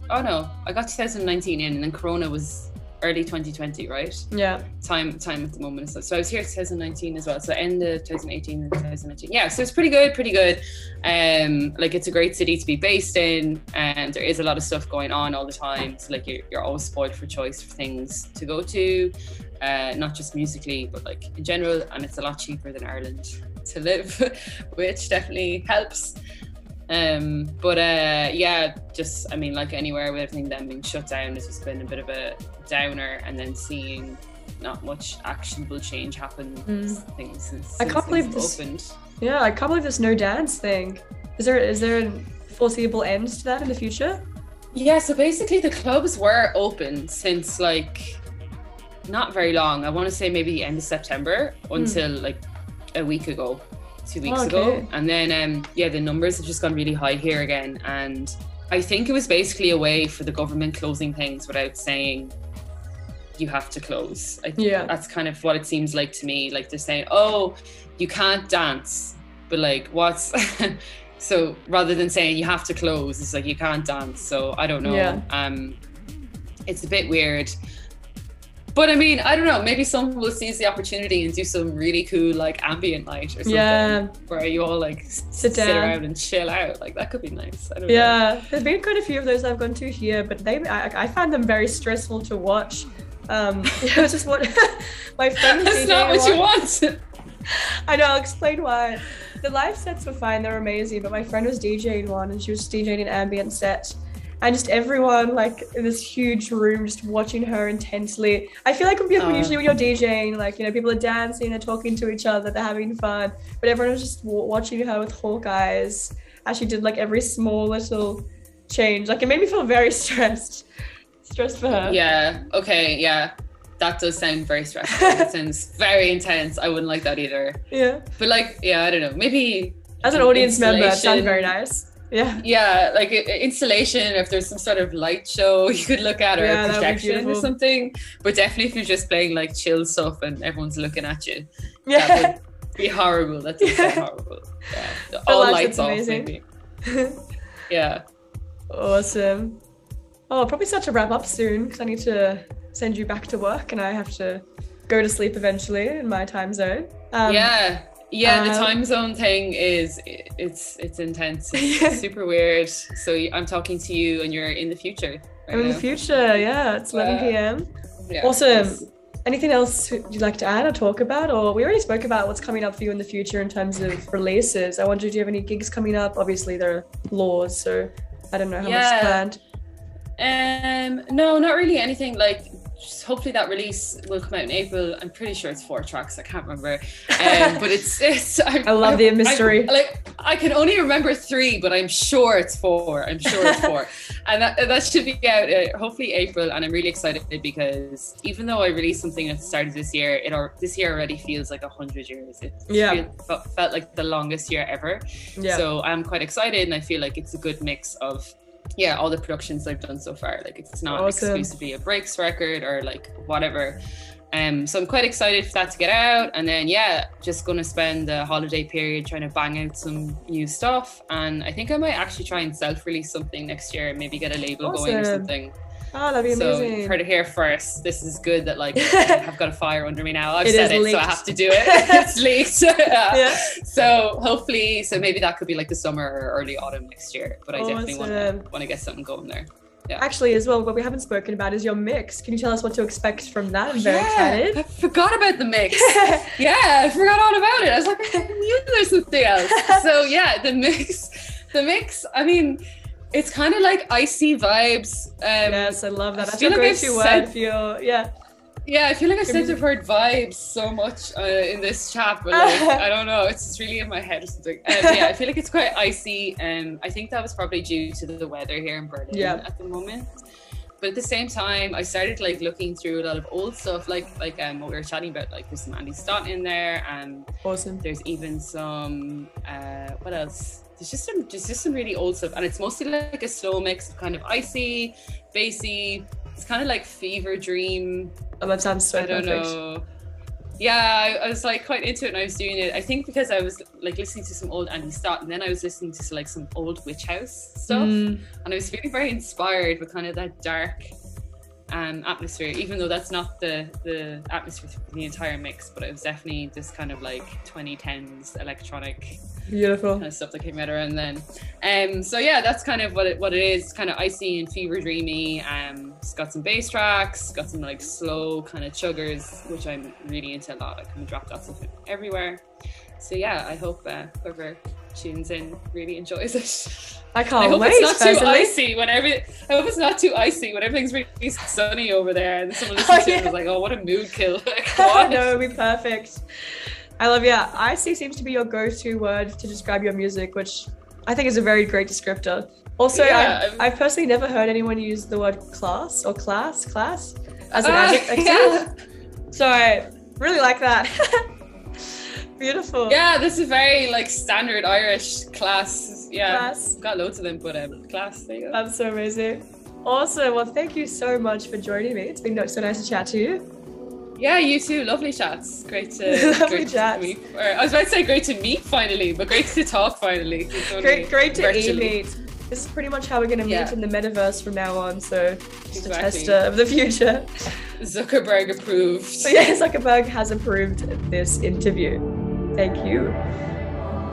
Oh no, I got 2019 in, and then Corona was early 2020, right? Yeah, Time time at the moment. and stuff. So I was here 2019 as well. So end of 2018 and 2019. Yeah, so it's pretty good, pretty good. Um, like it's a great city to be based in, and there is a lot of stuff going on all the time. So like you're, you're always spoiled for choice for things to go to, uh, not just musically, but like in general. And it's a lot cheaper than Ireland to live, which definitely helps. Um, but uh, yeah, just I mean, like anywhere with everything then being shut down, it's just been a bit of a downer, and then seeing not much actionable change happen. Mm. Things since, I can't believe things this- opened. yeah. I can't believe this no dance thing. Is there is there a foreseeable end to that in the future? Yeah, so basically the clubs were open since like not very long. I want to say maybe the end of September until like a week ago, two weeks Oh, ago. And then um yeah, the numbers have just gone really high here again. And I think it was basically a way for the government closing things without saying you have to close. I think Yeah. that's kind of what it seems like to me. Like they're saying, "Oh, you can't dance," but like, what's so rather than saying you have to close, it's like you can't dance. So I don't know. Yeah. Um, it's a bit weird. But I mean, I don't know. Maybe someone will seize the opportunity and do some really cool like ambient night or something, Yeah. where you all like Sit down. around and chill out. Like that could be nice. I don't know. Yeah, there's been quite a few of those I've gone to here, but they I, I found them very stressful to watch. Um, it was just what my friend That's not what you want. I know. I'll explain why. The live sets were fine; they were amazing. But my friend was DJing one, and she was DJing an ambient set, and just everyone like in this huge room just watching her intensely. I feel like when people Oh. usually when you're DJing, like you know, people are dancing, they're talking to each other, they're having fun, but everyone was just wa- watching her with hawk eyes as she did like every small little change. Like it made me feel very stressed, stressed for her. Yeah. Okay. Yeah. That does sound very stressful. it sounds very intense. I wouldn't like that either. yeah. But like, yeah, I don't know. Maybe As an audience member, it sounded very nice. Yeah. yeah, like installation. If there's some sort of light show you could look at or Yeah, a that would be projection or something. But definitely, if you're just playing like chill stuff and everyone's looking at you, Yeah. be horrible. That's Yeah. horrible. Yeah. All lights off, maybe. Yeah. awesome. Oh, I'll probably start to wrap up soon because I need to send you back to work and I have to go to sleep eventually in my time zone. Um, yeah. Yeah, the um, time zone thing is it's it's intense. It's Yeah. super weird. So I'm talking to you, and you're in the future. right I'm in the future. Yeah, it's 11 Yeah. p.m. Yeah. Awesome. Anything else you'd like to add or talk about? Or we already spoke about what's coming up for you in the future in terms of releases. I wonder, do you have any gigs coming up? Obviously, there are laws, so I don't know how Yeah. much planned. Um, no, not really anything. Like, hopefully that release will come out in April. I'm pretty sure it's four tracks. I can't remember. Um, but it's it's. I, I love the mystery. I, like I can only remember three, but I'm sure it's four. I'm sure it's four, and that that should be out uh, hopefully April. And I'm really excited because even though I released something at the start of this year, it or this year already feels like a hundred years. It Yeah. feel- felt like the longest year ever. Yeah. So I'm quite excited, and I feel like it's a good mix of, yeah, all the productions I've done so far. Like it's not Awesome. exclusively a breaks record or like whatever. Um, so I'm quite excited for that to get out, and then yeah, just gonna spend the holiday period trying to bang out some new stuff. And I think I might actually try and self-release something next year, and maybe get a label going or something. Oh, that'd be So amazing. you've heard it here first. This is good that like I've got a fire under me now. I've It said it, so I have to do it. it's leaked. yeah. yeah. So hopefully, so maybe that could be like the summer or early autumn next year. But I oh, definitely want to want to get something going there. Actually, as well, what we haven't spoken about is your mix. Can you tell us what to expect from that? I'm very I excited. forgot about the mix. yeah, I forgot all about it. I was like, I knew there's something else. so yeah, the mix, the mix. I mean, it's kind of like icy vibes. Um, yes, I love that. I feel your like I've go-to said- for yeah. Yeah, I feel like I Your said the word vibes so much uh, in this chat, but like, I don't know, it's just really in my head or something. Um, yeah, I feel like it's quite icy. Um, I think that was probably due to the weather here in Berlin Yeah. at the moment. But at the same time, I started like looking through a lot of old stuff, like like um, what we were chatting about. Like there's some Andy Stott in there, and Awesome. there's even some uh, what else? There's just some there's just some really old stuff, and it's mostly like a slow mix of kind of icy, bassy. It's kind of like fever dream Oh, that sounds so I don't perfect. know. Yeah, I, I was like quite into it and I was doing it. I think because I was like listening to some old Andy Stott and then I was listening to like some old Witch House stuff Mm, and I was feeling very inspired with kind of that dark um, atmosphere, even though that's not the the atmosphere for the entire mix, but it was definitely this kind of like 2010s electronic beautiful. kind of stuff that came out around then. Um, so yeah, that's kind of what it what it is. Kind of icy and fever dreamy. Um, it's got some bass tracks, got some like slow kind of chuggers, which I'm really into a lot. I kind of drop that stuff everywhere. So yeah, I hope uh, whoever tunes in really enjoys it. I can't I hope wait. it's not too icy when every. I hope it's not too icy when everything's really sunny over there, and someone Oh, listens to it and is like, "Oh, what a mood kill!" Like, what? no, it'd be perfect. I love yeah. Icy seems to be your go-to word to describe your music, which I think is a very great descriptor. Also, Yeah, I've, I've personally never heard anyone use the word class or class, class as an Ah, adjective. yeah. So I really like that. Beautiful. Yeah, this is very like standard Irish class. Yeah, Class. got loads of them, but um, class. There you go. That's so amazing. Awesome. Well, thank you so much for joining me. It's been so nice to chat to you. Yeah, you too. Lovely chats. Great to Lovely great chats. To meet. Or, I was about to say great to meet finally, but great to talk finally. Great, great to virtually. e-meet. This is pretty much how we're going to meet Yeah. in the metaverse from now on. So just a Exactly. tester of the future. Zuckerberg approved. So yeah, Zuckerberg has approved this interview. Thank you.